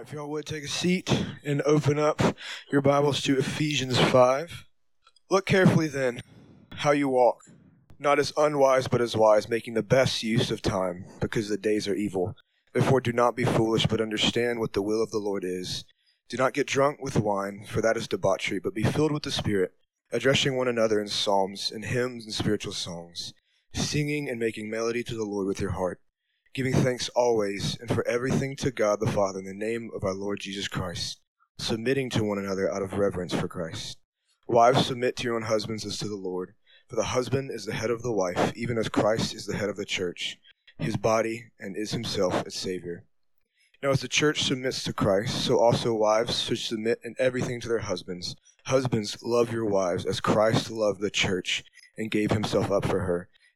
if y'all would take a seat and open up your Bibles to Ephesians 5. Look carefully then how you walk, not as unwise but as wise, making the best use of time, because the days are evil. Therefore, do not be foolish, but understand what the will of the Lord is. Do not get drunk with wine, for that is debauchery, but be filled with the Spirit, addressing one another in psalms and hymns and spiritual songs, singing and making melody to the Lord with your heart giving thanks always and for everything to God the Father in the name of our Lord Jesus Christ, submitting to one another out of reverence for Christ. Wives, submit to your own husbands as to the Lord, for the husband is the head of the wife, even as Christ is the head of the church, his body, and is himself its Savior. Now, as the church submits to Christ, so also wives should submit in everything to their husbands. Husbands, love your wives as Christ loved the church and gave himself up for her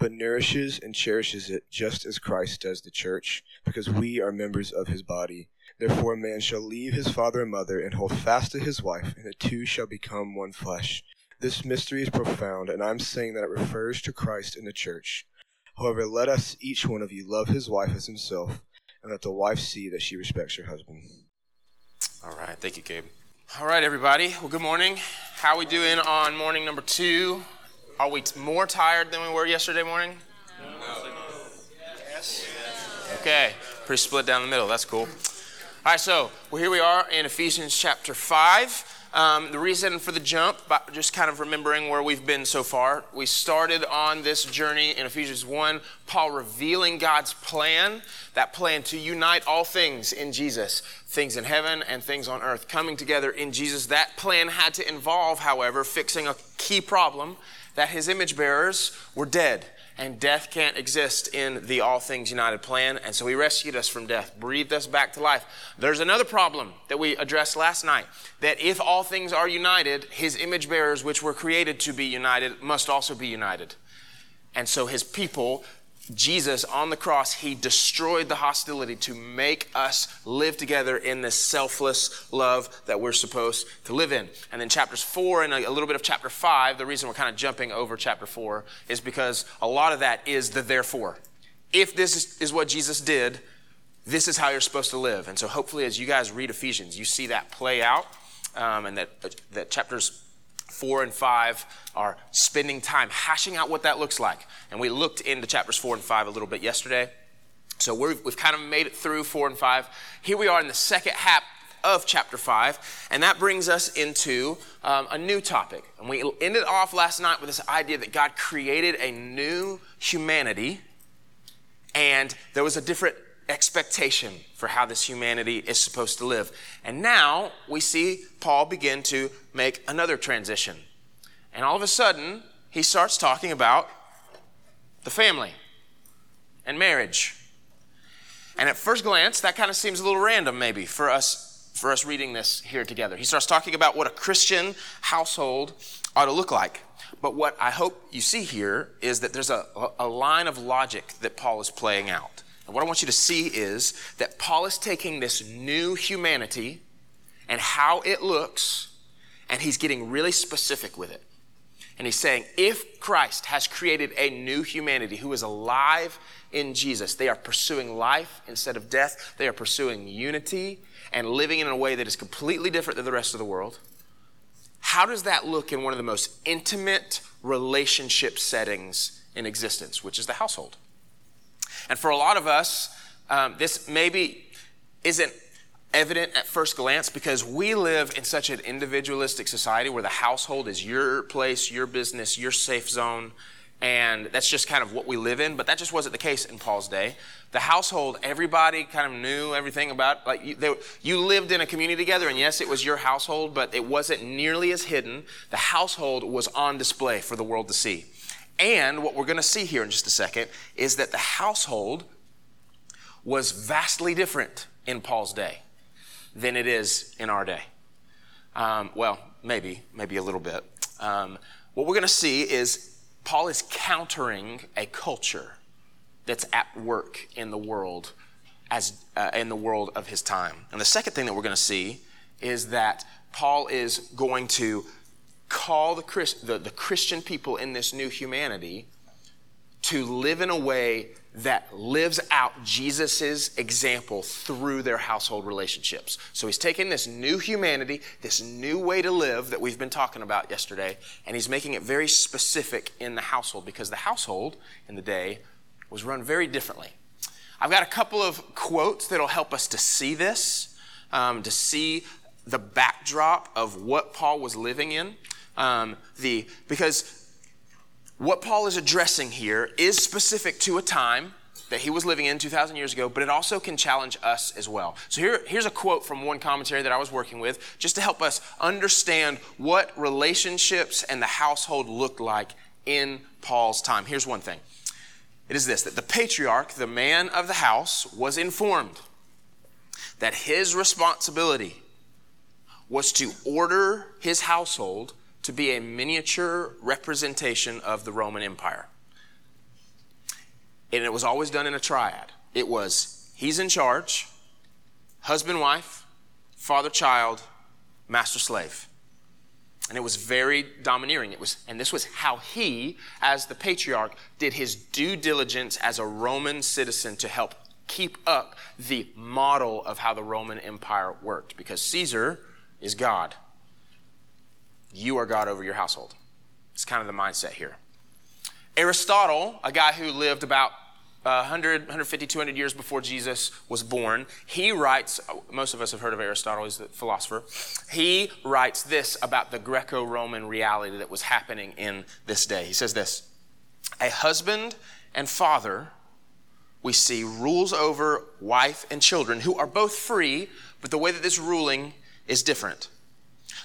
but nourishes and cherishes it, just as Christ does the church, because we are members of his body. Therefore, a man shall leave his father and mother and hold fast to his wife, and the two shall become one flesh. This mystery is profound, and I'm saying that it refers to Christ and the church. However, let us, each one of you, love his wife as himself, and let the wife see that she respects her husband. All right. Thank you, Gabe. All right, everybody. Well, good morning. How we doing on morning number two? Are we more tired than we were yesterday morning? No. Yes. Okay. Pretty split down the middle. That's cool. All right, so well, here we are in Ephesians chapter 5. Um, the reason for the jump, just kind of remembering where we've been so far, we started on this journey in Ephesians 1, Paul revealing God's plan, that plan to unite all things in Jesus, things in heaven and things on earth, coming together in Jesus. That plan had to involve, however, fixing a key problem that his image bearers were dead and death can't exist in the All Things United plan. And so he rescued us from death, breathed us back to life. There's another problem that we addressed last night that if all things are united, his image bearers, which were created to be united, must also be united. And so his people Jesus on the cross, he destroyed the hostility to make us live together in this selfless love that we're supposed to live in. And then chapters four and a, little bit of chapter five, the reason we're kind of jumping over chapter four is because a lot of that is the therefore. If this is, what Jesus did, this is how you're supposed to live. And so hopefully as you guys read Ephesians, you see that play out um, and that, that chapters 4 and 5 are spending time hashing out what that looks like. And we looked into chapters 4 and 5 a little bit yesterday. So we have kind of made it through 4 and 5. Here we are in the second half of chapter 5, and that brings us into um, a new topic. And we ended off last night with this idea that God created a new humanity, and there was a different expectation for how this humanity is supposed to live. And now we see Paul begin to make another transition. And all of a sudden, he starts talking about the family and marriage. And at first glance, that kind of seems a little random maybe for us for us reading this here together. He starts talking about what a Christian household ought to look like. But what I hope you see here is that there's a, a line of logic that Paul is playing out. And what I want you to see is that Paul is taking this new humanity and how it looks, and he's getting really specific with it. And he's saying, if Christ has created a new humanity who is alive in Jesus, they are pursuing life instead of death. They are pursuing unity and living in a way that is completely different than the rest of the world. How does that look in one of the most intimate relationship settings in existence, which is the household? And for a lot of us, um, this maybe isn't evident at first glance because we live in such an individualistic society where the household is your place, your business, your safe zone. And that's just kind of what we live in, but that just wasn't the case in Paul's day. The household, everybody kind of knew everything about. Like you, they, you lived in a community together, and yes, it was your household, but it wasn't nearly as hidden. The household was on display for the world to see. And what we're going to see here in just a second is that the household was vastly different in Paul's day than it is in our day. Um, well, maybe, maybe a little bit. Um, what we're going to see is Paul is countering a culture that's at work in the world as uh, in the world of his time. And the second thing that we're going to see is that Paul is going to call the, the, the Christian people in this new humanity to live in a way that lives out Jesus' example through their household relationships. So he's taking this new humanity, this new way to live that we've been talking about yesterday, and he's making it very specific in the household because the household in the day was run very differently. I've got a couple of quotes that'll help us to see this, um, to see the backdrop of what Paul was living in. Um, the because what Paul is addressing here is specific to a time that he was living in 2,000 years ago, but it also can challenge us as well. So here, here's a quote from one commentary that I was working with, just to help us understand what relationships and the household looked like in Paul's time. Here's one thing it is this that the patriarch, the man of the house, was informed that his responsibility was to order his household to be a miniature representation of the Roman Empire. And it was always done in a triad. It was he's in charge, husband, wife, father, child, master, slave. And it was very domineering. It was, and this was how he, as the patriarch, did his due diligence as a Roman citizen to help keep up the model of how the Roman Empire worked. Because Caesar is God. You are God over your household. It's kind of the mindset here. Aristotle, a guy who lived about uh, 100, 150, 200 years before Jesus was born, he writes, most of us have heard of Aristotle, he's the philosopher. He writes this about the Greco Roman reality that was happening in this day. He says this A husband and father, we see, rules over wife and children who are both free, but the way that this ruling is different.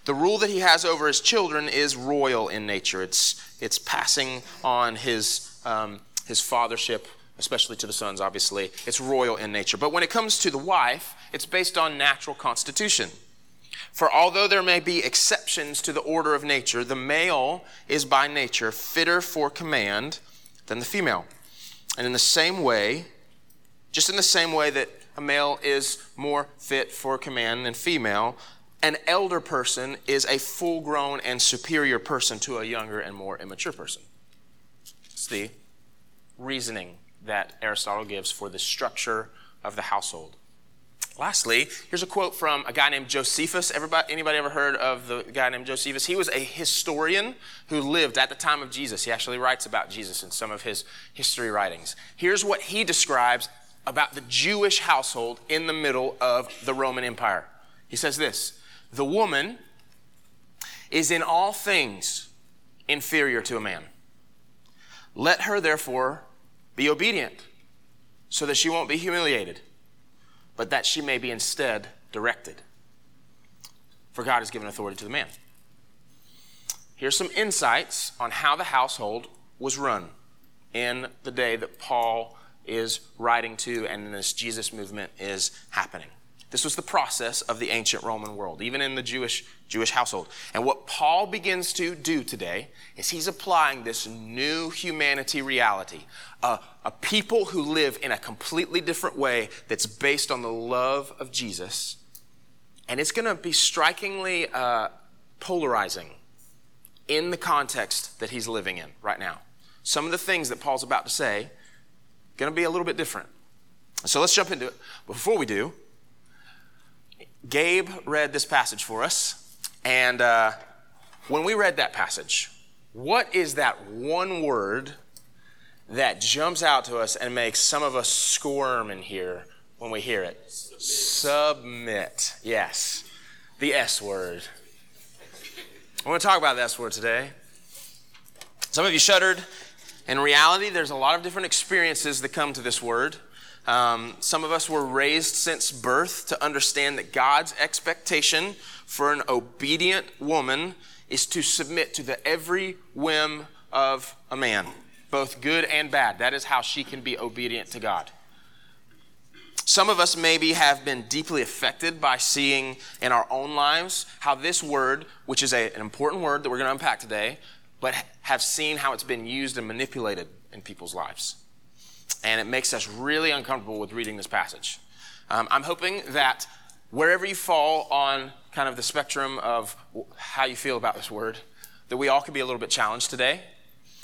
The rule that he has over his children is royal in nature. It's, it's passing on his, um, his fathership, especially to the sons, obviously. It's royal in nature. But when it comes to the wife, it's based on natural constitution. For although there may be exceptions to the order of nature, the male is by nature fitter for command than the female. And in the same way, just in the same way that a male is more fit for command than female, an elder person is a full grown and superior person to a younger and more immature person. It's the reasoning that Aristotle gives for the structure of the household. Lastly, here's a quote from a guy named Josephus. Everybody, anybody ever heard of the guy named Josephus? He was a historian who lived at the time of Jesus. He actually writes about Jesus in some of his history writings. Here's what he describes about the Jewish household in the middle of the Roman Empire. He says this the woman is in all things inferior to a man. Let her, therefore, be obedient, so that she won't be humiliated, but that she may be instead directed. For God has given authority to the man. Here's some insights on how the household was run in the day that Paul is writing to and this Jesus movement is happening. This was the process of the ancient Roman world, even in the Jewish, Jewish household. And what Paul begins to do today is he's applying this new humanity reality, a people who live in a completely different way that's based on the love of Jesus. And it's going to be strikingly uh, polarizing in the context that he's living in right now. Some of the things that Paul's about to say going to be a little bit different. So let's jump into it. Before we do, Gabe read this passage for us, and uh, when we read that passage, what is that one word that jumps out to us and makes some of us squirm in here when we hear it? Submit. Submit. Yes, the S word. I want to talk about the S word today. Some of you shuddered. In reality, there's a lot of different experiences that come to this word. Um, some of us were raised since birth to understand that God's expectation for an obedient woman is to submit to the every whim of a man, both good and bad. That is how she can be obedient to God. Some of us maybe have been deeply affected by seeing in our own lives how this word, which is a, an important word that we're going to unpack today, but have seen how it's been used and manipulated in people's lives. And it makes us really uncomfortable with reading this passage. Um, I'm hoping that wherever you fall on kind of the spectrum of how you feel about this word, that we all can be a little bit challenged today.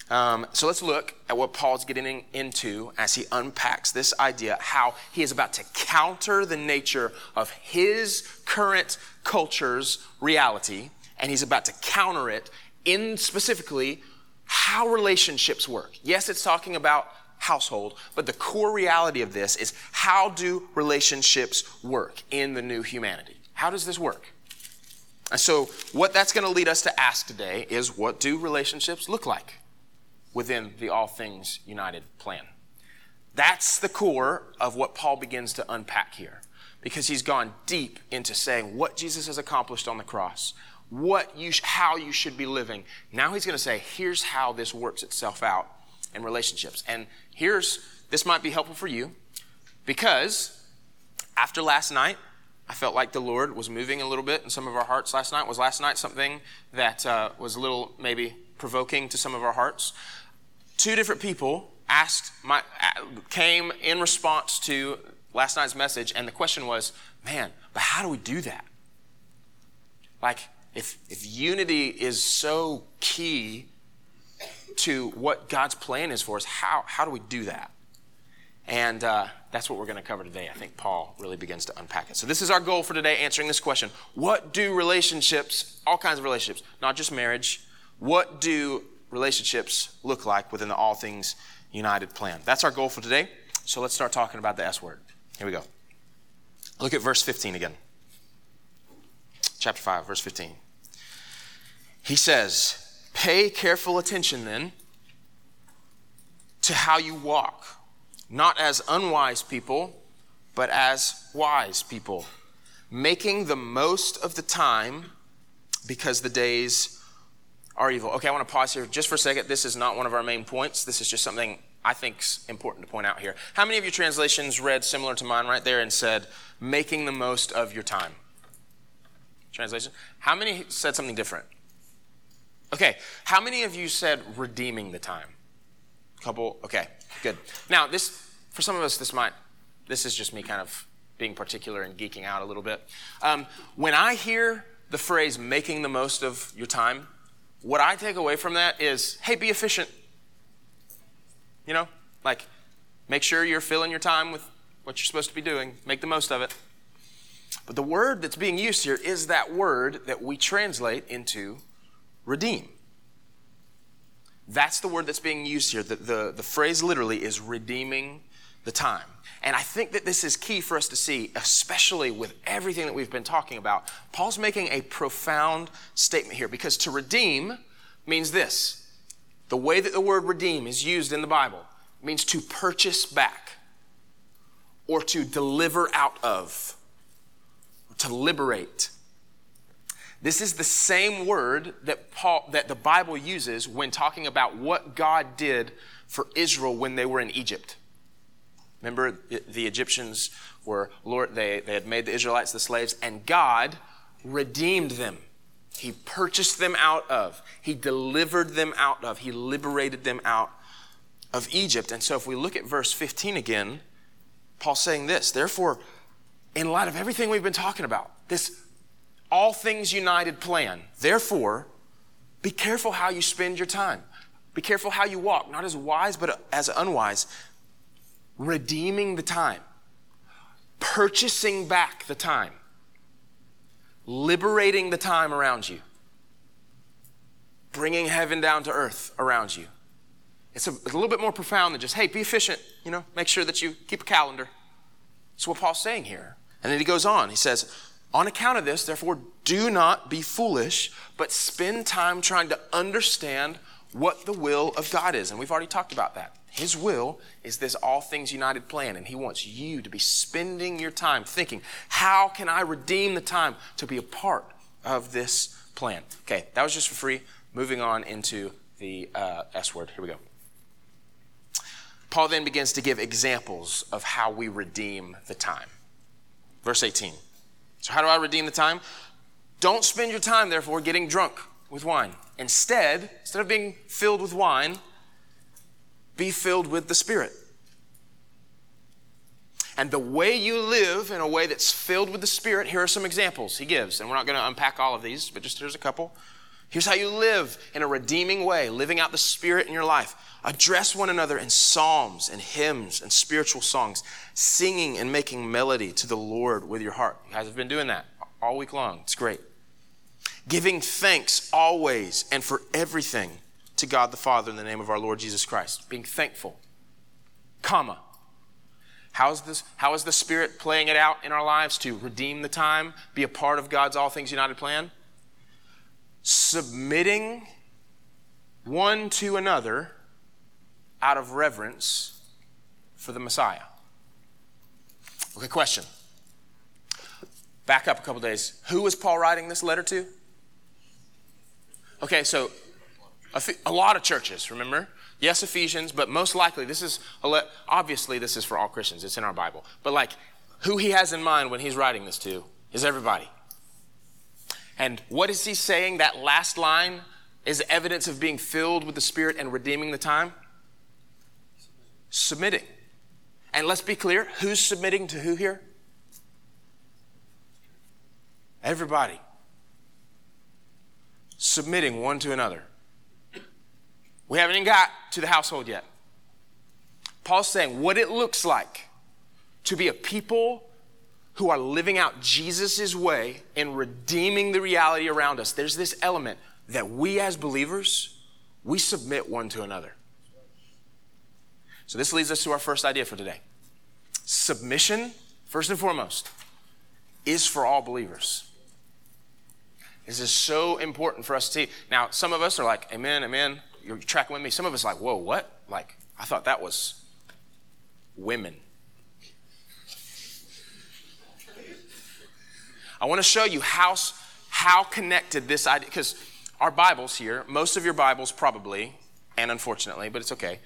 Um, so let's look at what Paul's getting into as he unpacks this idea how he is about to counter the nature of his current culture's reality, and he's about to counter it in specifically how relationships work. Yes, it's talking about household, but the core reality of this is how do relationships work in the new humanity? How does this work? And so, what that's going to lead us to ask today is what do relationships look like within the All Things United plan? That's the core of what Paul begins to unpack here because he's gone deep into saying what Jesus has accomplished on the cross, what you, how you should be living. Now he's going to say, here's how this works itself out in relationships. And here's, this might be helpful for you because after last night, I felt like the Lord was moving a little bit in some of our hearts last night. Was last night something that uh, was a little maybe provoking to some of our hearts? Two different people asked my uh, came in response to last night's message, and the question was, "Man, but how do we do that? Like, if if unity is so key to what God's plan is for us, how how do we do that?" And uh, that's what we're going to cover today. I think Paul really begins to unpack it. So, this is our goal for today answering this question What do relationships, all kinds of relationships, not just marriage, what do relationships look like within the All Things United plan? That's our goal for today. So, let's start talking about the S word. Here we go. Look at verse 15 again. Chapter 5, verse 15. He says, Pay careful attention then to how you walk not as unwise people, but as wise people, making the most of the time because the days are evil. Okay, I want to pause here just for a second. This is not one of our main points. This is just something I think's important to point out here. How many of your translations read similar to mine right there and said, making the most of your time? Translation? How many said something different? Okay, how many of you said redeeming the time? Couple, okay, good. Now, this, for some of us, this might, this is just me kind of being particular and geeking out a little bit. Um, when I hear the phrase making the most of your time, what I take away from that is, hey, be efficient. You know, like, make sure you're filling your time with what you're supposed to be doing, make the most of it. But the word that's being used here is that word that we translate into redeem. That's the word that's being used here. The, the, the phrase literally is redeeming the time. And I think that this is key for us to see, especially with everything that we've been talking about. Paul's making a profound statement here because to redeem means this. The way that the word redeem is used in the Bible means to purchase back or to deliver out of, to liberate. This is the same word that Paul that the Bible uses when talking about what God did for Israel when they were in Egypt. Remember the Egyptians were Lord they, they had made the Israelites the slaves and God redeemed them. He purchased them out of. He delivered them out of. He liberated them out of Egypt. And so if we look at verse 15 again, Paul's saying this, therefore in light of everything we've been talking about, this all things united plan. Therefore, be careful how you spend your time. Be careful how you walk, not as wise, but as unwise. Redeeming the time, purchasing back the time, liberating the time around you, bringing heaven down to earth around you. It's a, it's a little bit more profound than just, hey, be efficient, you know, make sure that you keep a calendar. That's what Paul's saying here. And then he goes on. He says, on account of this, therefore, do not be foolish, but spend time trying to understand what the will of God is. And we've already talked about that. His will is this all things united plan, and He wants you to be spending your time thinking, how can I redeem the time to be a part of this plan? Okay, that was just for free. Moving on into the uh, S word. Here we go. Paul then begins to give examples of how we redeem the time. Verse 18. So, how do I redeem the time? Don't spend your time, therefore, getting drunk with wine. Instead, instead of being filled with wine, be filled with the Spirit. And the way you live in a way that's filled with the Spirit, here are some examples he gives. And we're not going to unpack all of these, but just here's a couple. Here's how you live in a redeeming way, living out the Spirit in your life. Address one another in psalms and hymns and spiritual songs, singing and making melody to the Lord with your heart. You guys have been doing that all week long. It's great. Giving thanks always and for everything to God the Father in the name of our Lord Jesus Christ. Being thankful. Comma. How's this, how is the Spirit playing it out in our lives to redeem the time, be a part of God's All Things United plan? Submitting one to another out of reverence for the Messiah. Okay, question. Back up a couple days. Who was Paul writing this letter to? Okay, so a, a lot of churches, remember? Yes, Ephesians, but most likely this is, obviously, this is for all Christians. It's in our Bible. But like, who he has in mind when he's writing this to is everybody. And what is he saying? That last line is evidence of being filled with the Spirit and redeeming the time? Submitting. And let's be clear who's submitting to who here? Everybody. Submitting one to another. We haven't even got to the household yet. Paul's saying what it looks like to be a people who are living out Jesus' way and redeeming the reality around us. There's this element that we as believers, we submit one to another. So this leads us to our first idea for today. Submission, first and foremost, is for all believers. This is so important for us to see. Now, some of us are like, Amen, Amen you're tracking with me. Some of us like, whoa, what? Like, I thought that was women. I want to show you how, how connected this idea, because our Bibles here, most of your Bibles probably, and unfortunately, but it's okay.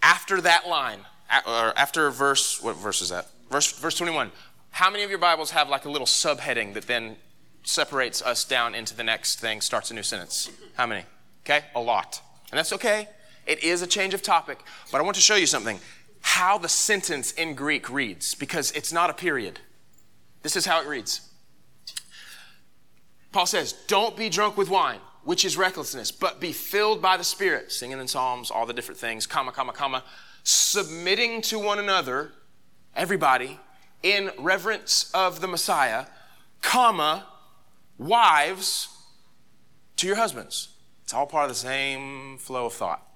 After that line, or after verse, what verse is that? Verse, verse 21. How many of your Bibles have like a little subheading that then separates us down into the next thing, starts a new sentence? How many? Okay? A lot. And that's okay. It is a change of topic, but I want to show you something. How the sentence in Greek reads, because it's not a period. This is how it reads. Paul says, Don't be drunk with wine, which is recklessness, but be filled by the Spirit, singing in Psalms, all the different things, comma, comma, comma, submitting to one another, everybody, in reverence of the Messiah, comma, wives to your husbands. It's all part of the same flow of thought.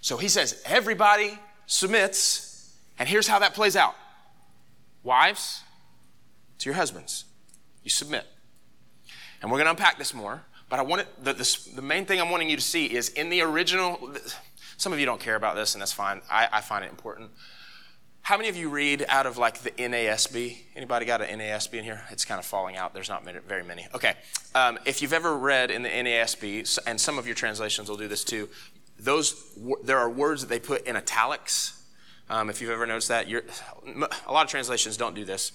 So he says, everybody submits, and here's how that plays out Wives, to your husbands, you submit. And we're going to unpack this more, but I want it, the, the, the, main thing I'm wanting you to see is in the original, some of you don't care about this, and that's fine. I, I find it important. How many of you read out of like the NASB? Anybody got an NASB in here? It's kind of falling out. There's not very many. Okay. Um, if you've ever read in the NASB, and some of your translations will do this too, those there are words that they put in italics. Um, if you've ever noticed that, a lot of translations don't do this.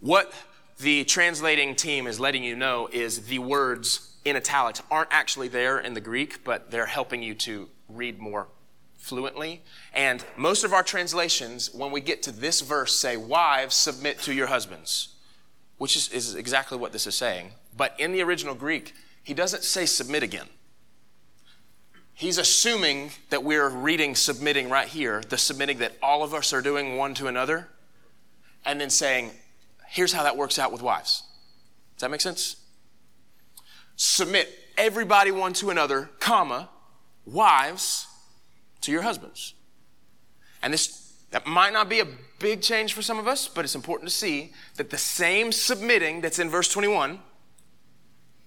What the translating team is letting you know is the words in italics aren't actually there in the Greek, but they're helping you to read more fluently. And most of our translations, when we get to this verse, say, Wives, submit to your husbands, which is, is exactly what this is saying. But in the original Greek, he doesn't say submit again. He's assuming that we're reading submitting right here, the submitting that all of us are doing one to another, and then saying, here's how that works out with wives. Does that make sense? Submit everybody one to another, comma, wives, to your husbands. And this that might not be a big change for some of us, but it's important to see that the same submitting that's in verse 21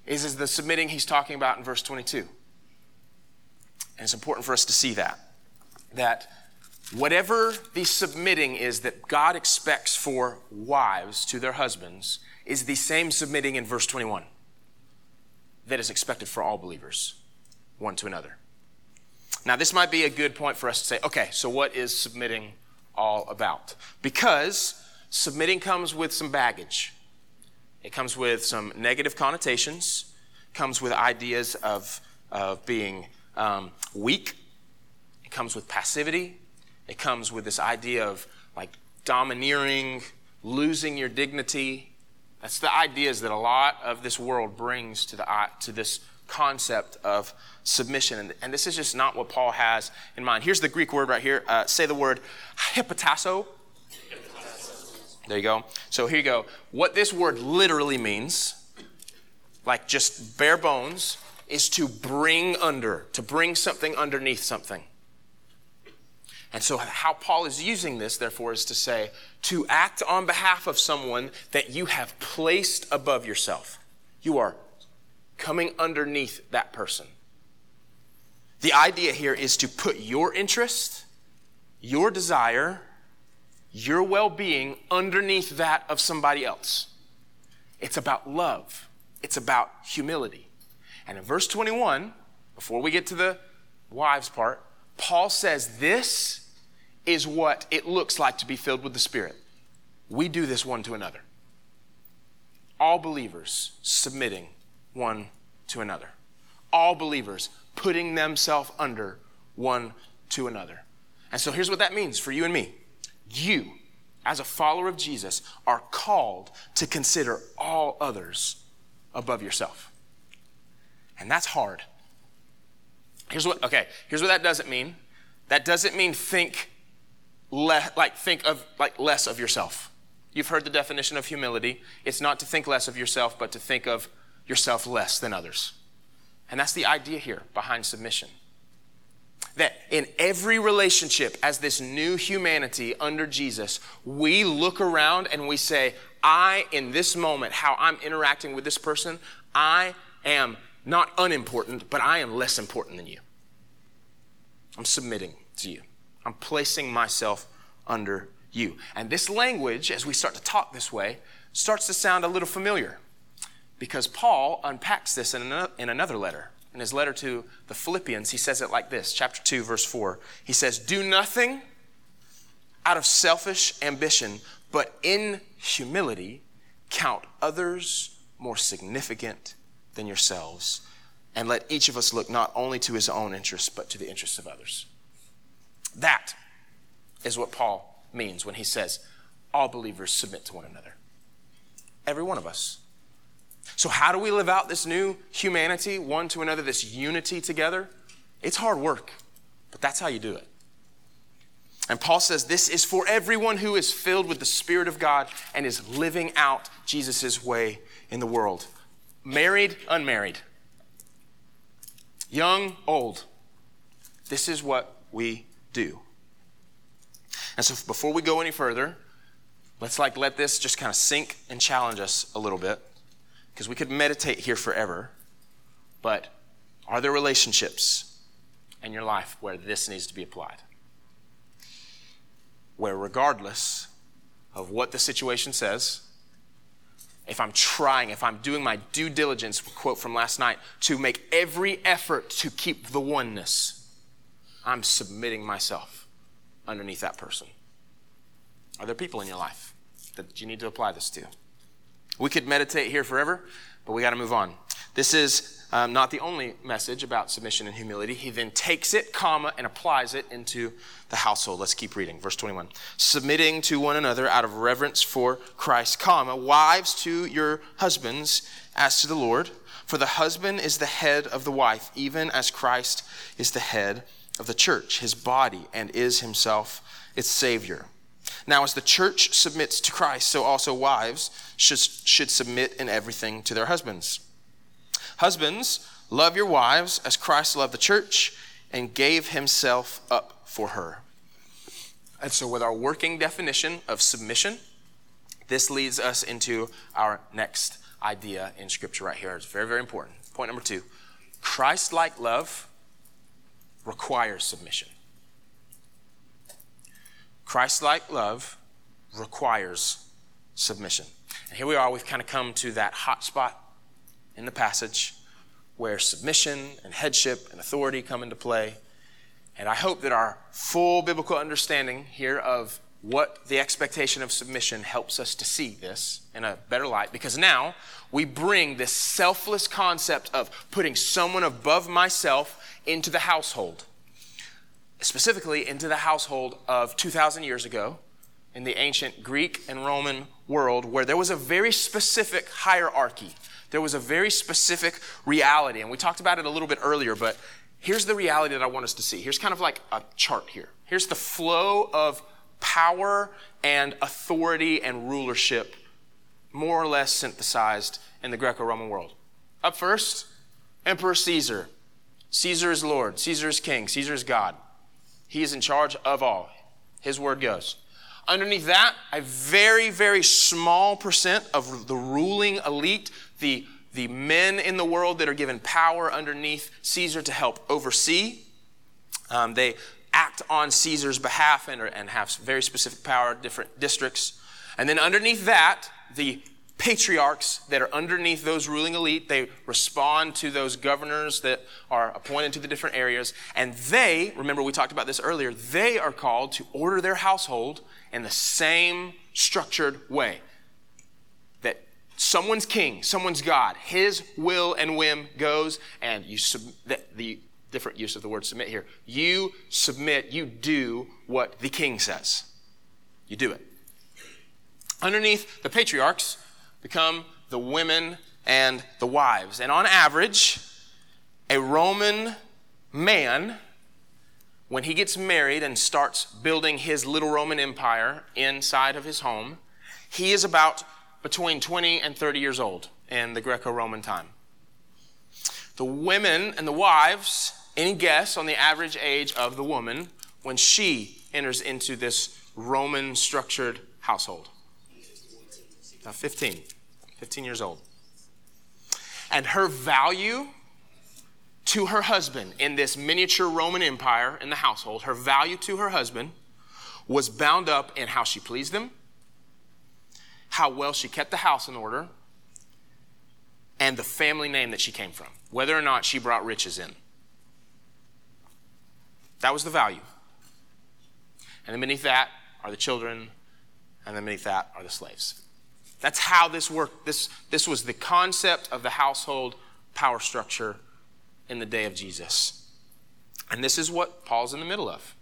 is, is the submitting he's talking about in verse 22. And it's important for us to see that. That whatever the submitting is that God expects for wives to their husbands is the same submitting in verse 21 that is expected for all believers, one to another. Now, this might be a good point for us to say, okay, so what is submitting all about? Because submitting comes with some baggage. It comes with some negative connotations, comes with ideas of, of being um, weak, it comes with passivity, it comes with this idea of like domineering, losing your dignity. That's the ideas that a lot of this world brings to, the, to this concept of submission. And, and, this is just not what Paul has in mind. Here's the Greek word right here. Uh, say the word hypotasso. There you go. So here you go. What this word literally means, like just bare bones, is to bring under, to bring something underneath something. And so, how Paul is using this, therefore, is to say, to act on behalf of someone that you have placed above yourself. You are coming underneath that person. The idea here is to put your interest, your desire, your well being underneath that of somebody else. It's about love, it's about humility. And in verse 21, before we get to the wives part, Paul says this is what it looks like to be filled with the Spirit. We do this one to another. All believers submitting one to another. All believers putting themselves under one to another. And so here's what that means for you and me. You, as a follower of Jesus, are called to consider all others above yourself. And that's hard. Here's what, okay, here's what that doesn't mean. That doesn't mean think le- like think of like less of yourself. You've heard the definition of humility. It's not to think less of yourself, but to think of yourself less than others. And that's the idea here behind submission. That in every relationship, as this new humanity under Jesus, we look around and we say, I, in this moment, how I'm interacting with this person, I am not unimportant, but I am less important than you. I'm submitting to you. I'm placing myself under you. And this language, as we start to talk this way, starts to sound a little familiar because Paul unpacks this in another letter. In his letter to the Philippians, he says it like this chapter 2, verse 4. He says, Do nothing out of selfish ambition, but in humility count others more significant than yourselves. And let each of us look not only to his own interests, but to the interests of others. That is what Paul means when he says, All believers submit to one another. Every one of us. So, how do we live out this new humanity, one to another, this unity together? It's hard work, but that's how you do it. And Paul says this is for everyone who is filled with the Spirit of God and is living out Jesus' way in the world. Married, unmarried, young, old. This is what we do. And so before we go any further, let's like let this just kind of sink and challenge us a little bit because we could meditate here forever. But are there relationships in your life where this needs to be applied? Where, regardless of what the situation says, if I'm trying, if I'm doing my due diligence, quote from last night, to make every effort to keep the oneness, I'm submitting myself underneath that person. Are there people in your life that you need to apply this to? We could meditate here forever, but we got to move on. This is um, not the only message about submission and humility. He then takes it, comma, and applies it into the household. Let's keep reading. Verse 21. Submitting to one another out of reverence for Christ, comma, wives to your husbands as to the Lord. For the husband is the head of the wife, even as Christ is the head of the church, his body, and is himself its Savior. Now, as the church submits to Christ, so also wives should, should submit in everything to their husbands. Husbands, love your wives as Christ loved the church and gave himself up for her. And so, with our working definition of submission, this leads us into our next idea in Scripture right here. It's very, very important. Point number two Christ like love requires submission. Christ like love requires submission. And here we are, we've kind of come to that hot spot in the passage where submission and headship and authority come into play. And I hope that our full biblical understanding here of what the expectation of submission helps us to see this in a better light because now we bring this selfless concept of putting someone above myself into the household, specifically into the household of 2,000 years ago in the ancient Greek and Roman world where there was a very specific hierarchy. There was a very specific reality. And we talked about it a little bit earlier, but here's the reality that I want us to see. Here's kind of like a chart here. Here's the flow of power and authority and rulership more or less synthesized in the Greco Roman world. Up first, Emperor Caesar. Caesar is Lord, Caesar is King, Caesar is God. He is in charge of all. His word goes. Underneath that, a very, very small percent of the ruling elite, the, the men in the world that are given power underneath Caesar to help oversee. Um, they act on Caesar's behalf and, and have very specific power, different districts. And then underneath that, the patriarchs that are underneath those ruling elite, they respond to those governors that are appointed to the different areas. And they, remember we talked about this earlier, they are called to order their household in the same structured way. Someone's king, someone's God, his will and whim goes, and you sub- the, the different use of the word submit here. You submit, you do what the king says. You do it. Underneath the patriarchs become the women and the wives. And on average, a Roman man when he gets married and starts building his little Roman empire inside of his home, he is about between 20 and 30 years old in the Greco Roman time. The women and the wives, any guess on the average age of the woman when she enters into this Roman structured household? Now, 15. 15 years old. And her value to her husband in this miniature Roman Empire in the household, her value to her husband was bound up in how she pleased him, how well she kept the house in order, and the family name that she came from, whether or not she brought riches in. That was the value. And then beneath that are the children, and then beneath that are the slaves. That's how this worked. This, this was the concept of the household power structure in the day of Jesus. And this is what Paul's in the middle of.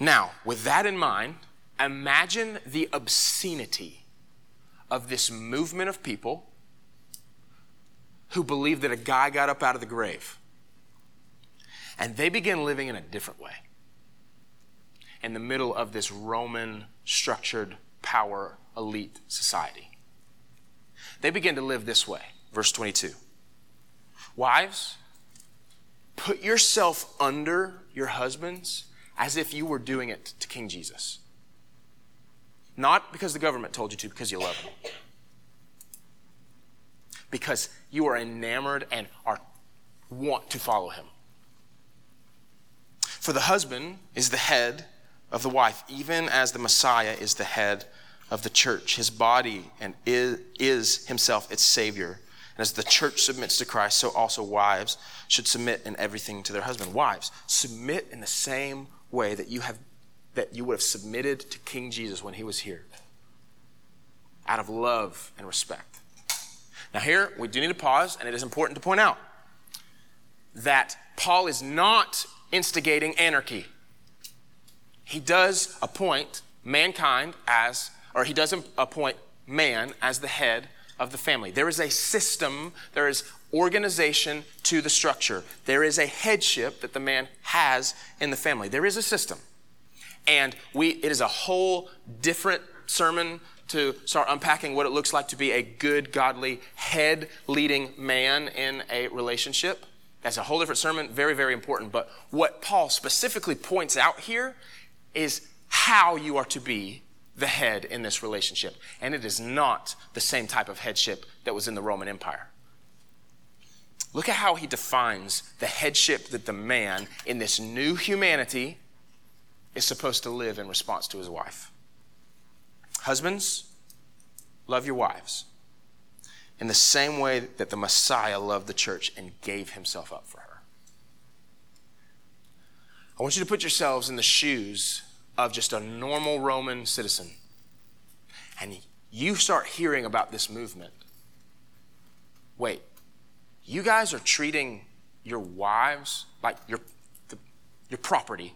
Now, with that in mind, imagine the obscenity of this movement of people who believe that a guy got up out of the grave. And they begin living in a different way in the middle of this Roman structured power elite society. They begin to live this way. Verse 22. Wives, put yourself under your husbands as if you were doing it to King Jesus. Not because the government told you to, because you love him. Because you are enamored and are want to follow him. For the husband is the head of the wife, even as the Messiah is the head of the church, his body, and is, is himself its Savior. And as the church submits to Christ, so also wives should submit in everything to their husband. Wives, submit in the same way that you have that you would have submitted to King Jesus when he was here. Out of love and respect. Now here we do need to pause, and it is important to point out that Paul is not instigating anarchy. He does appoint mankind as or he doesn't appoint man as the head of the family. There is a system, there is organization to the structure. There is a headship that the man has in the family. There is a system. And we it is a whole different sermon to start unpacking what it looks like to be a good, godly, head leading man in a relationship. That's a whole different sermon, very, very important. But what Paul specifically points out here is how you are to be the head in this relationship. And it is not the same type of headship that was in the Roman Empire. Look at how he defines the headship that the man in this new humanity is supposed to live in response to his wife. Husbands, love your wives in the same way that the Messiah loved the church and gave himself up for her. I want you to put yourselves in the shoes of just a normal Roman citizen. And you start hearing about this movement. Wait, you guys are treating your wives like your, the, your property.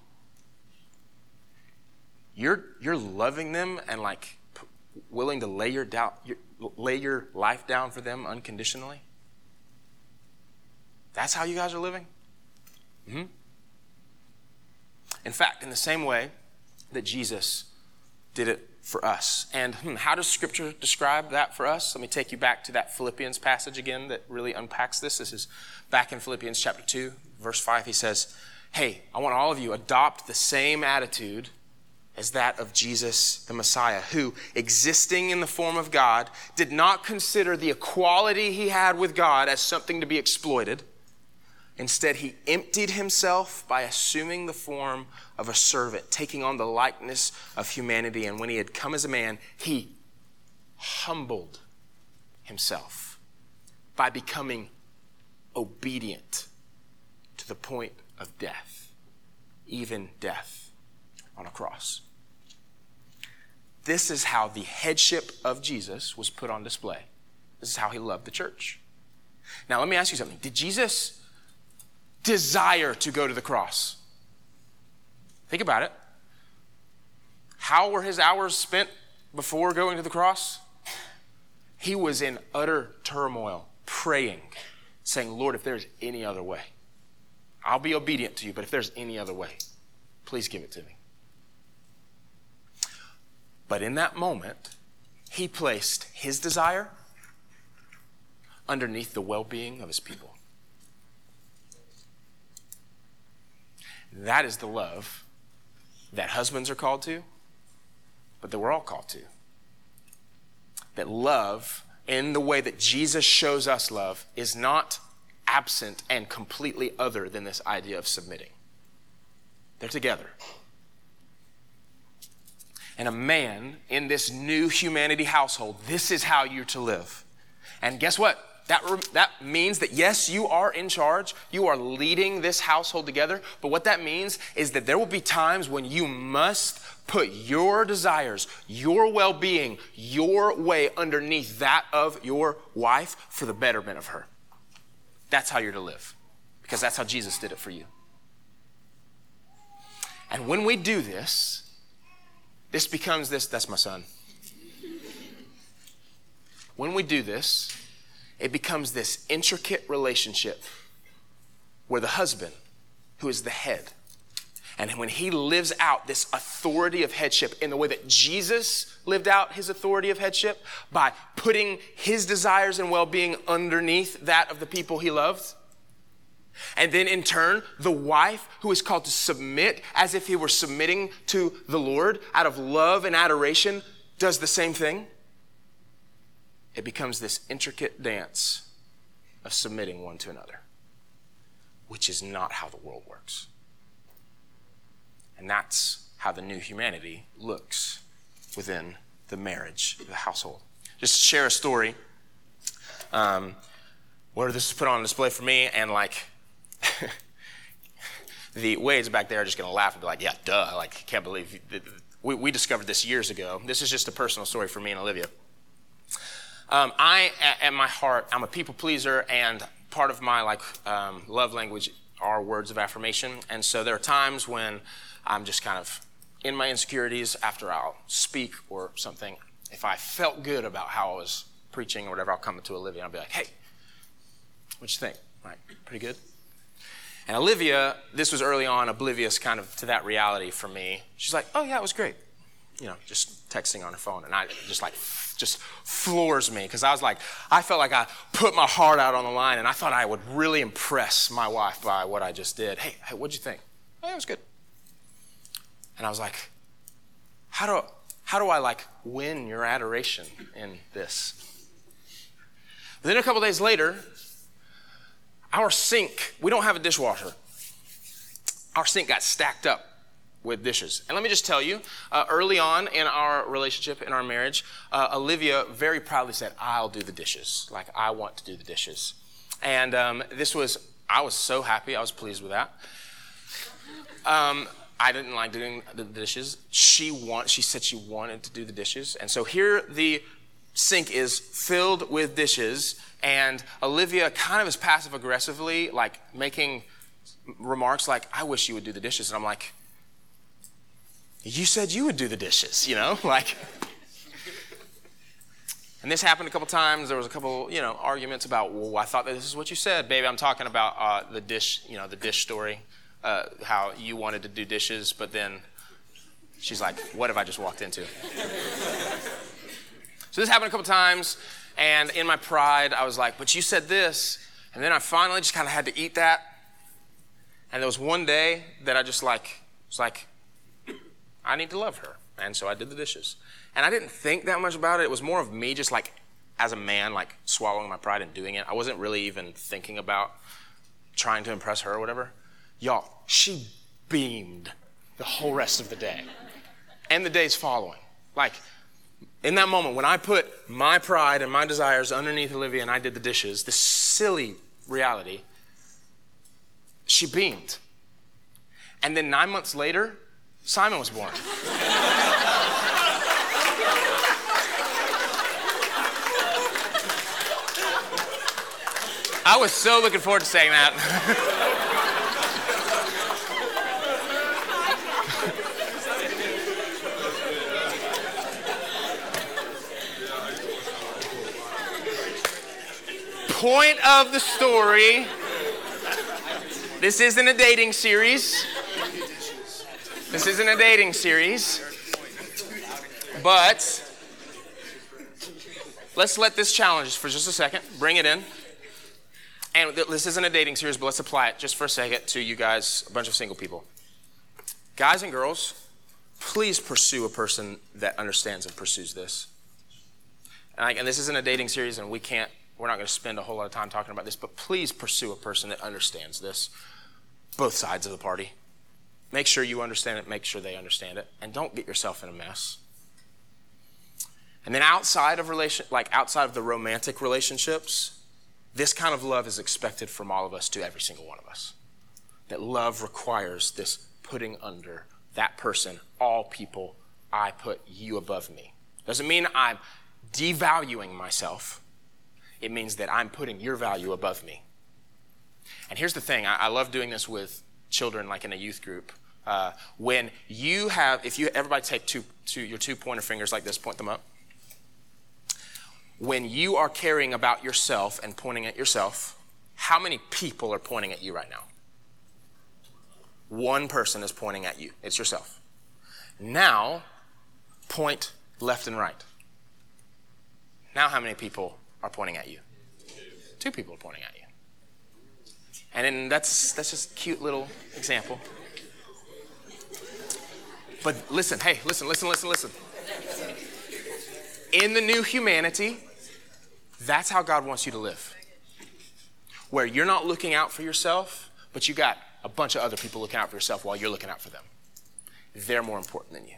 You're, you're loving them and like p- willing to lay your, doubt, your, lay your life down for them unconditionally. That's how you guys are living? Mm-hmm. In fact, in the same way that Jesus did it for us. And hmm, how does Scripture describe that for us? Let me take you back to that Philippians passage again that really unpacks this. This is back in Philippians chapter 2, verse 5. He says, Hey, I want all of you adopt the same attitude as that of Jesus the Messiah, who, existing in the form of God, did not consider the equality he had with God as something to be exploited Instead, he emptied himself by assuming the form of a servant, taking on the likeness of humanity. And when he had come as a man, he humbled himself by becoming obedient to the point of death, even death on a cross. This is how the headship of Jesus was put on display. This is how he loved the church. Now, let me ask you something. Did Jesus desire to go to the cross. Think about it. How were his hours spent before going to the cross? He was in utter turmoil, praying, saying, Lord, if there's any other way, I'll be obedient to you, but if there's any other way, please give it to me. But in that moment, he placed his desire underneath the well being of his people. That is the love that husbands are called to, but that we're all called to. That love, in the way that Jesus shows us love, is not absent and completely other than this idea of submitting. They're together. And a man in this new humanity household, this is how you're to live. And guess what? That, that means that yes, you are in charge. You are leading this household together. But what that means is that there will be times when you must put your desires, your well being, your way underneath that of your wife for the betterment of her. That's how you're to live, because that's how Jesus did it for you. And when we do this, this becomes this that's my son. When we do this, it becomes this intricate relationship where the husband, who is the head, and when he lives out this authority of headship in the way that Jesus lived out his authority of headship by putting his desires and well being underneath that of the people he loved. And then in turn, the wife who is called to submit as if he were submitting to the Lord out of love and adoration does the same thing it becomes this intricate dance of submitting one to another, which is not how the world works. And that's how the new humanity looks within the marriage, the household. Just share a story um, where this is put on display for me, and like, the Wades back there are just going to laugh and be like, yeah, duh. Like, can't believe we, we discovered this years ago. This is just a personal story for me and Olivia. Um, I, at my heart, I'm a people pleaser, and part of my like um, love language are words of affirmation. And so there are times when I'm just kind of in my insecurities after I'll speak or something. If I felt good about how I was preaching or whatever, I'll come to Olivia and I'll be like, "Hey, what you think? Right, pretty good." And Olivia, this was early on, oblivious kind of to that reality for me. She's like, "Oh yeah, it was great." You know, just texting on her phone, and I just like just floors me because I was like, I felt like I put my heart out on the line and I thought I would really impress my wife by what I just did. Hey, hey what'd you think? Oh, hey, it was good. And I was like, how do, how do I like win your adoration in this? But then a couple days later, our sink, we don't have a dishwasher. Our sink got stacked up with dishes. And let me just tell you, uh, early on in our relationship, in our marriage, uh, Olivia very proudly said, I'll do the dishes. Like, I want to do the dishes. And um, this was, I was so happy. I was pleased with that. Um, I didn't like doing the dishes. She want, she said she wanted to do the dishes. And so here the sink is filled with dishes and Olivia kind of is passive aggressively like making remarks like, I wish you would do the dishes. And I'm like, you said you would do the dishes, you know? Like, and this happened a couple times. There was a couple, you know, arguments about, well, I thought that this is what you said, baby. I'm talking about uh, the dish, you know, the dish story, uh, how you wanted to do dishes, but then she's like, what have I just walked into? So this happened a couple times, and in my pride, I was like, but you said this. And then I finally just kind of had to eat that. And there was one day that I just like, was like, I need to love her. And so I did the dishes. And I didn't think that much about it. It was more of me just like, as a man, like swallowing my pride and doing it. I wasn't really even thinking about trying to impress her or whatever. Y'all, she beamed the whole rest of the day and the days following. Like, in that moment, when I put my pride and my desires underneath Olivia and I did the dishes, this silly reality, she beamed. And then nine months later, Simon was born. I was so looking forward to saying that. Point of the story this isn't a dating series. This isn't a dating series. But let's let this challenge for just a second. Bring it in. And this isn't a dating series, but let's apply it just for a second to you guys, a bunch of single people. Guys and girls, please pursue a person that understands and pursues this. And, I, and this isn't a dating series, and we can't, we're not going to spend a whole lot of time talking about this, but please pursue a person that understands this, both sides of the party. Make sure you understand it, make sure they understand it, and don't get yourself in a mess. And then outside of relation like outside of the romantic relationships, this kind of love is expected from all of us to every single one of us. That love requires this putting under that person, all people, I put you above me. Doesn't mean I'm devaluing myself. It means that I'm putting your value above me. And here's the thing I, I love doing this with children, like in a youth group. Uh, when you have, if you, everybody take two, two, your two pointer fingers like this, point them up. When you are caring about yourself and pointing at yourself, how many people are pointing at you right now? One person is pointing at you. It's yourself. Now, point left and right. Now, how many people are pointing at you? Two people are pointing at you. And then that's that's just a cute little example. But listen, hey, listen, listen, listen, listen. In the new humanity, that's how God wants you to live. Where you're not looking out for yourself, but you got a bunch of other people looking out for yourself while you're looking out for them. They're more important than you.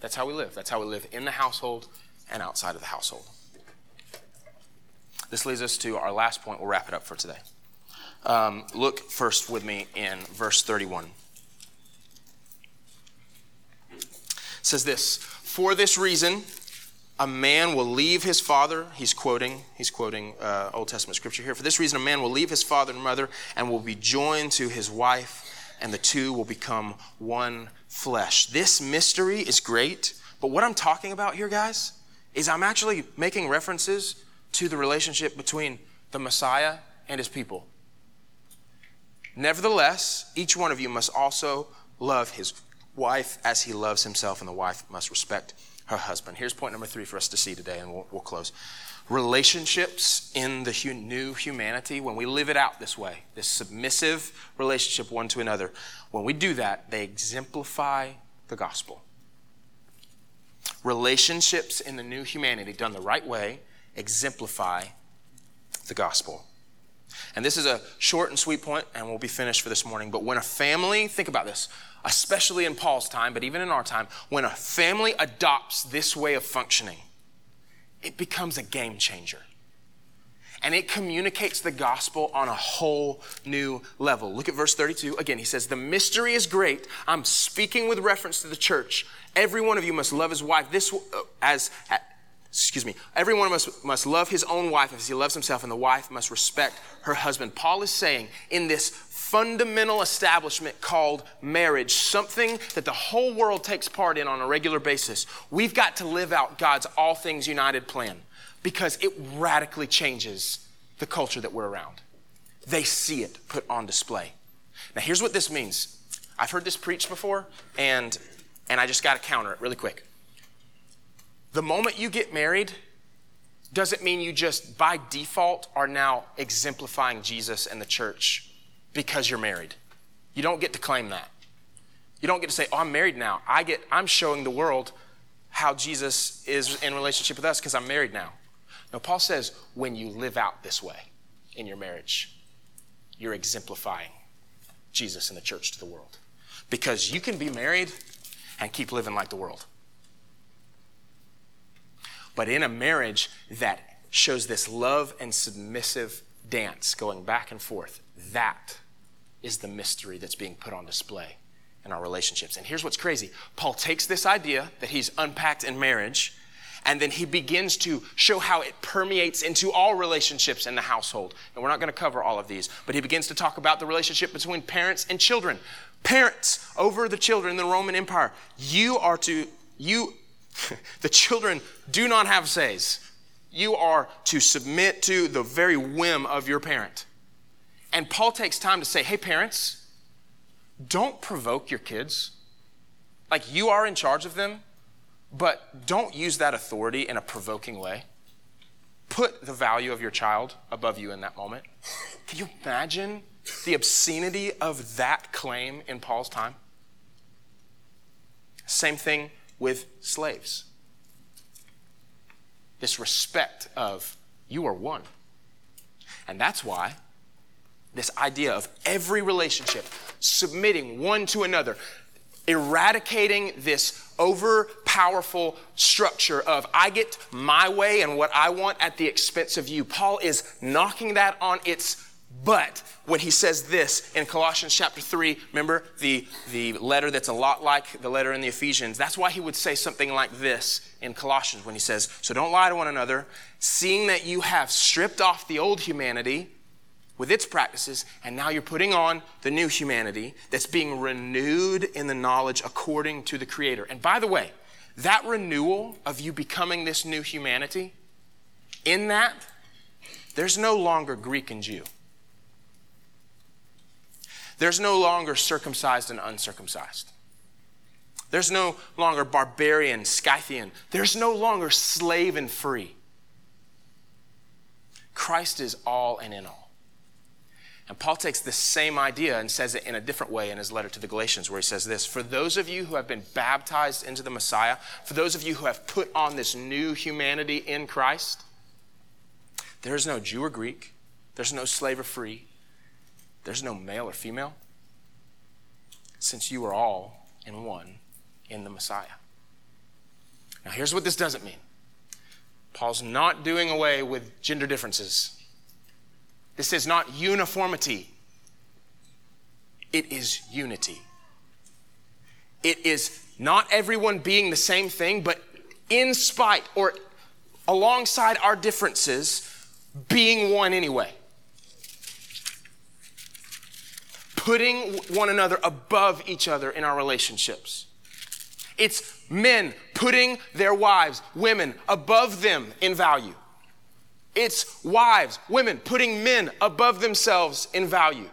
That's how we live. That's how we live in the household and outside of the household. This leads us to our last point. We'll wrap it up for today. Um, look first with me in verse 31. It says this For this reason, a man will leave his father. He's quoting, he's quoting uh, Old Testament scripture here. For this reason, a man will leave his father and mother and will be joined to his wife, and the two will become one flesh. This mystery is great, but what I'm talking about here, guys, is I'm actually making references to the relationship between the Messiah and his people. Nevertheless, each one of you must also love his wife as he loves himself, and the wife must respect her husband. Here's point number three for us to see today, and we'll, we'll close. Relationships in the hu- new humanity, when we live it out this way, this submissive relationship one to another, when we do that, they exemplify the gospel. Relationships in the new humanity, done the right way, exemplify the gospel. And this is a short and sweet point, and we'll be finished for this morning. But when a family, think about this, especially in Paul's time, but even in our time, when a family adopts this way of functioning, it becomes a game changer. and it communicates the gospel on a whole new level. Look at verse 32. Again, he says, The mystery is great. I'm speaking with reference to the church. Every one of you must love his wife this uh, as excuse me, every one of us must love his own wife as he loves himself, and the wife must respect her husband. Paul is saying in this fundamental establishment called marriage, something that the whole world takes part in on a regular basis, we've got to live out God's all things united plan because it radically changes the culture that we're around. They see it put on display. Now, here's what this means. I've heard this preached before, and, and I just got to counter it really quick. The moment you get married doesn't mean you just by default are now exemplifying Jesus and the church because you're married. You don't get to claim that. You don't get to say, "Oh, I'm married now." I get I'm showing the world how Jesus is in relationship with us because I'm married now. No, Paul says when you live out this way in your marriage, you're exemplifying Jesus and the church to the world. Because you can be married and keep living like the world. But in a marriage that shows this love and submissive dance going back and forth, that is the mystery that's being put on display in our relationships. And here's what's crazy Paul takes this idea that he's unpacked in marriage, and then he begins to show how it permeates into all relationships in the household. And we're not going to cover all of these, but he begins to talk about the relationship between parents and children. Parents over the children in the Roman Empire, you are to, you the children do not have says. You are to submit to the very whim of your parent. And Paul takes time to say, hey, parents, don't provoke your kids. Like you are in charge of them, but don't use that authority in a provoking way. Put the value of your child above you in that moment. Can you imagine the obscenity of that claim in Paul's time? Same thing with slaves. This respect of you are one. And that's why this idea of every relationship submitting one to another, eradicating this overpowerful structure of I get my way and what I want at the expense of you. Paul is knocking that on its but when he says this in Colossians chapter 3, remember the, the letter that's a lot like the letter in the Ephesians, that's why he would say something like this in Colossians when he says, So don't lie to one another, seeing that you have stripped off the old humanity with its practices, and now you're putting on the new humanity that's being renewed in the knowledge according to the Creator. And by the way, that renewal of you becoming this new humanity, in that, there's no longer Greek and Jew. There's no longer circumcised and uncircumcised. There's no longer barbarian, Scythian. There's no longer slave and free. Christ is all and in all. And Paul takes the same idea and says it in a different way in his letter to the Galatians, where he says this For those of you who have been baptized into the Messiah, for those of you who have put on this new humanity in Christ, there is no Jew or Greek, there's no slave or free, there's no male or female, since you are all in one in the Messiah. Now, here's what this doesn't mean Paul's not doing away with gender differences. This is not uniformity, it is unity. It is not everyone being the same thing, but in spite or alongside our differences, being one anyway. Putting one another above each other in our relationships. It's men putting their wives, women, above them in value. It's wives, women putting men above themselves in value.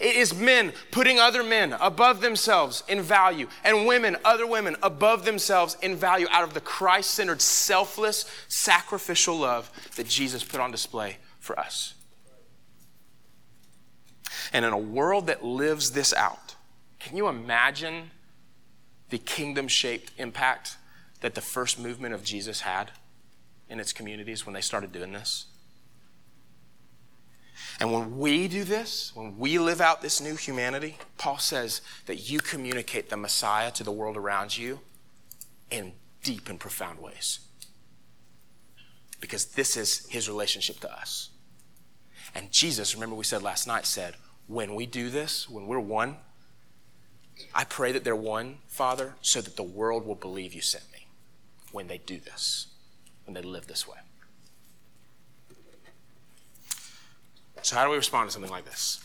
It is men putting other men above themselves in value, and women, other women, above themselves in value out of the Christ centered, selfless, sacrificial love that Jesus put on display for us. And in a world that lives this out, can you imagine the kingdom shaped impact that the first movement of Jesus had in its communities when they started doing this? And when we do this, when we live out this new humanity, Paul says that you communicate the Messiah to the world around you in deep and profound ways. Because this is his relationship to us. And Jesus, remember we said last night, said, when we do this, when we're one, I pray that they're one, Father, so that the world will believe you sent me when they do this, when they live this way. So, how do we respond to something like this?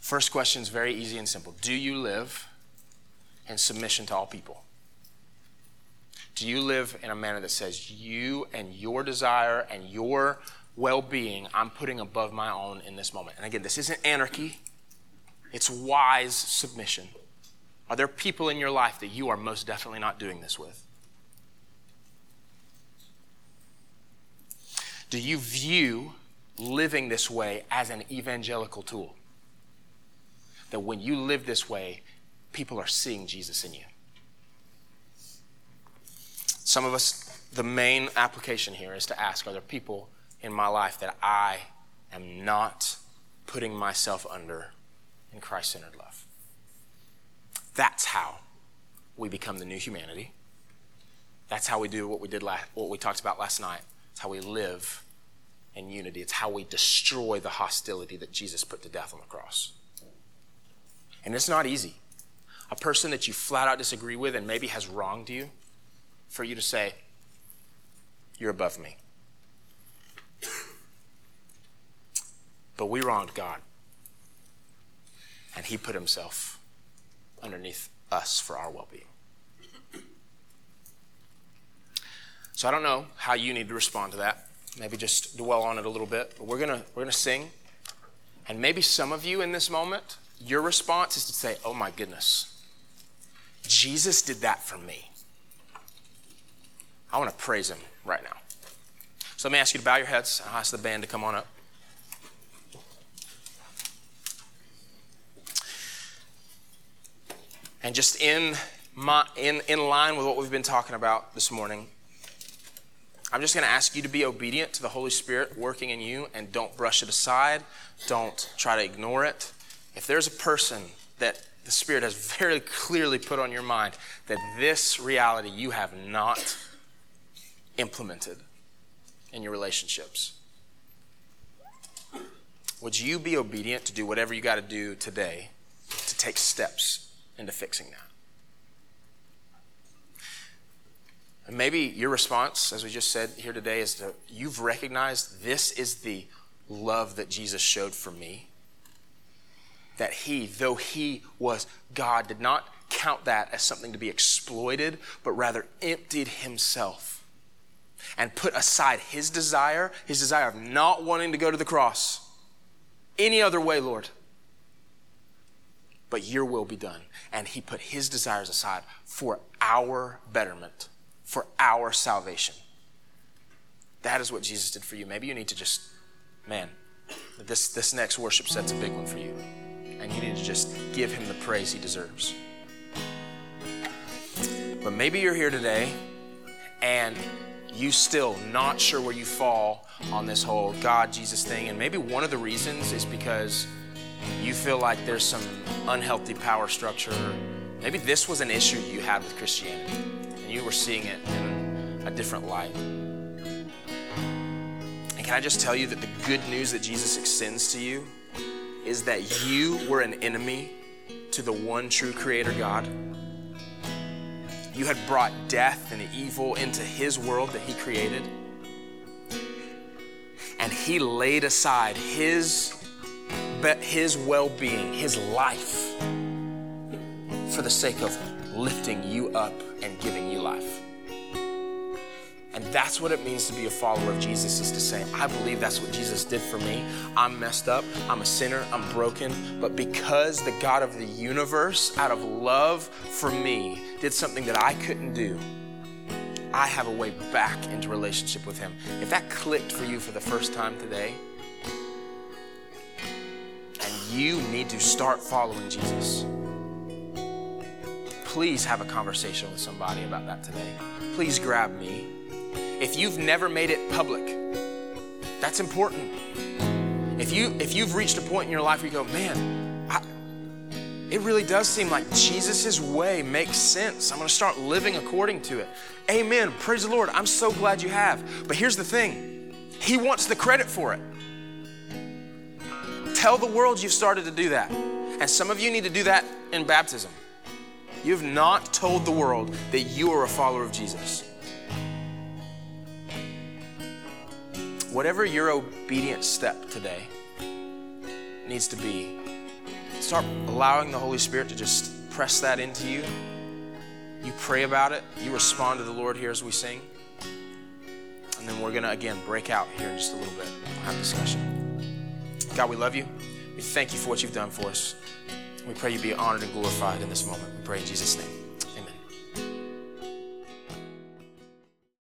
First question is very easy and simple Do you live in submission to all people? Do you live in a manner that says you and your desire and your well being I'm putting above my own in this moment? And again, this isn't anarchy, it's wise submission. Are there people in your life that you are most definitely not doing this with? Do you view living this way as an evangelical tool? That when you live this way, people are seeing Jesus in you. Some of us, the main application here is to ask Are there people in my life that I am not putting myself under in Christ centered love? That's how we become the new humanity. That's how we do what we did last, what we talked about last night. It's how we live in unity. It's how we destroy the hostility that Jesus put to death on the cross. And it's not easy. A person that you flat out disagree with and maybe has wronged you, for you to say, You're above me. But we wronged God. And He put Himself underneath us for our well being. So I don't know how you need to respond to that maybe just dwell on it a little bit. But we're gonna we're gonna sing, and maybe some of you in this moment, your response is to say, "Oh my goodness, Jesus did that for me." I want to praise Him right now. So let me ask you to bow your heads. I'll ask the band to come on up. And just in, my, in, in line with what we've been talking about this morning, I'm just going to ask you to be obedient to the Holy Spirit working in you and don't brush it aside. Don't try to ignore it. If there's a person that the Spirit has very clearly put on your mind that this reality you have not implemented in your relationships, would you be obedient to do whatever you got to do today to take steps into fixing that? And maybe your response, as we just said here today, is that you've recognized this is the love that Jesus showed for me. That he, though he was God, did not count that as something to be exploited, but rather emptied himself and put aside his desire, his desire of not wanting to go to the cross any other way, Lord. But your will be done. And he put his desires aside for our betterment for our salvation. That is what Jesus did for you. Maybe you need to just, man, this, this next worship set's a big one for you. And you need to just give him the praise he deserves. But maybe you're here today and you still not sure where you fall on this whole God Jesus thing. And maybe one of the reasons is because you feel like there's some unhealthy power structure. Maybe this was an issue you had with Christianity and you were seeing it in a different light. And can I just tell you that the good news that Jesus extends to you is that you were an enemy to the one true Creator God? You had brought death and evil into His world that He created. And He laid aside His, his well being, His life, for the sake of lifting you up and giving you life. And that's what it means to be a follower of Jesus is to say, I believe that's what Jesus did for me. I'm messed up, I'm a sinner, I'm broken, but because the God of the universe, out of love for me, did something that I couldn't do, I have a way back into relationship with Him. If that clicked for you for the first time today, and you need to start following Jesus please have a conversation with somebody about that today. Please grab me. If you've never made it public, that's important. If you if you've reached a point in your life where you go, man, I, it really does seem like Jesus' way makes sense. I'm going to start living according to it. Amen. Praise the Lord. I'm so glad you have. But here's the thing He wants the credit for it. Tell the world you've started to do that. And some of you need to do that in baptism. You've not told the world that you are a follower of Jesus. Whatever your obedient step today needs to be, start allowing the Holy Spirit to just press that into you. You pray about it, you respond to the Lord here as we sing. And then we're going to, again, break out here in just a little bit. We'll have discussion. God, we love you. We thank you for what you've done for us. We pray you be honored and glorified in this moment. We pray in Jesus' name.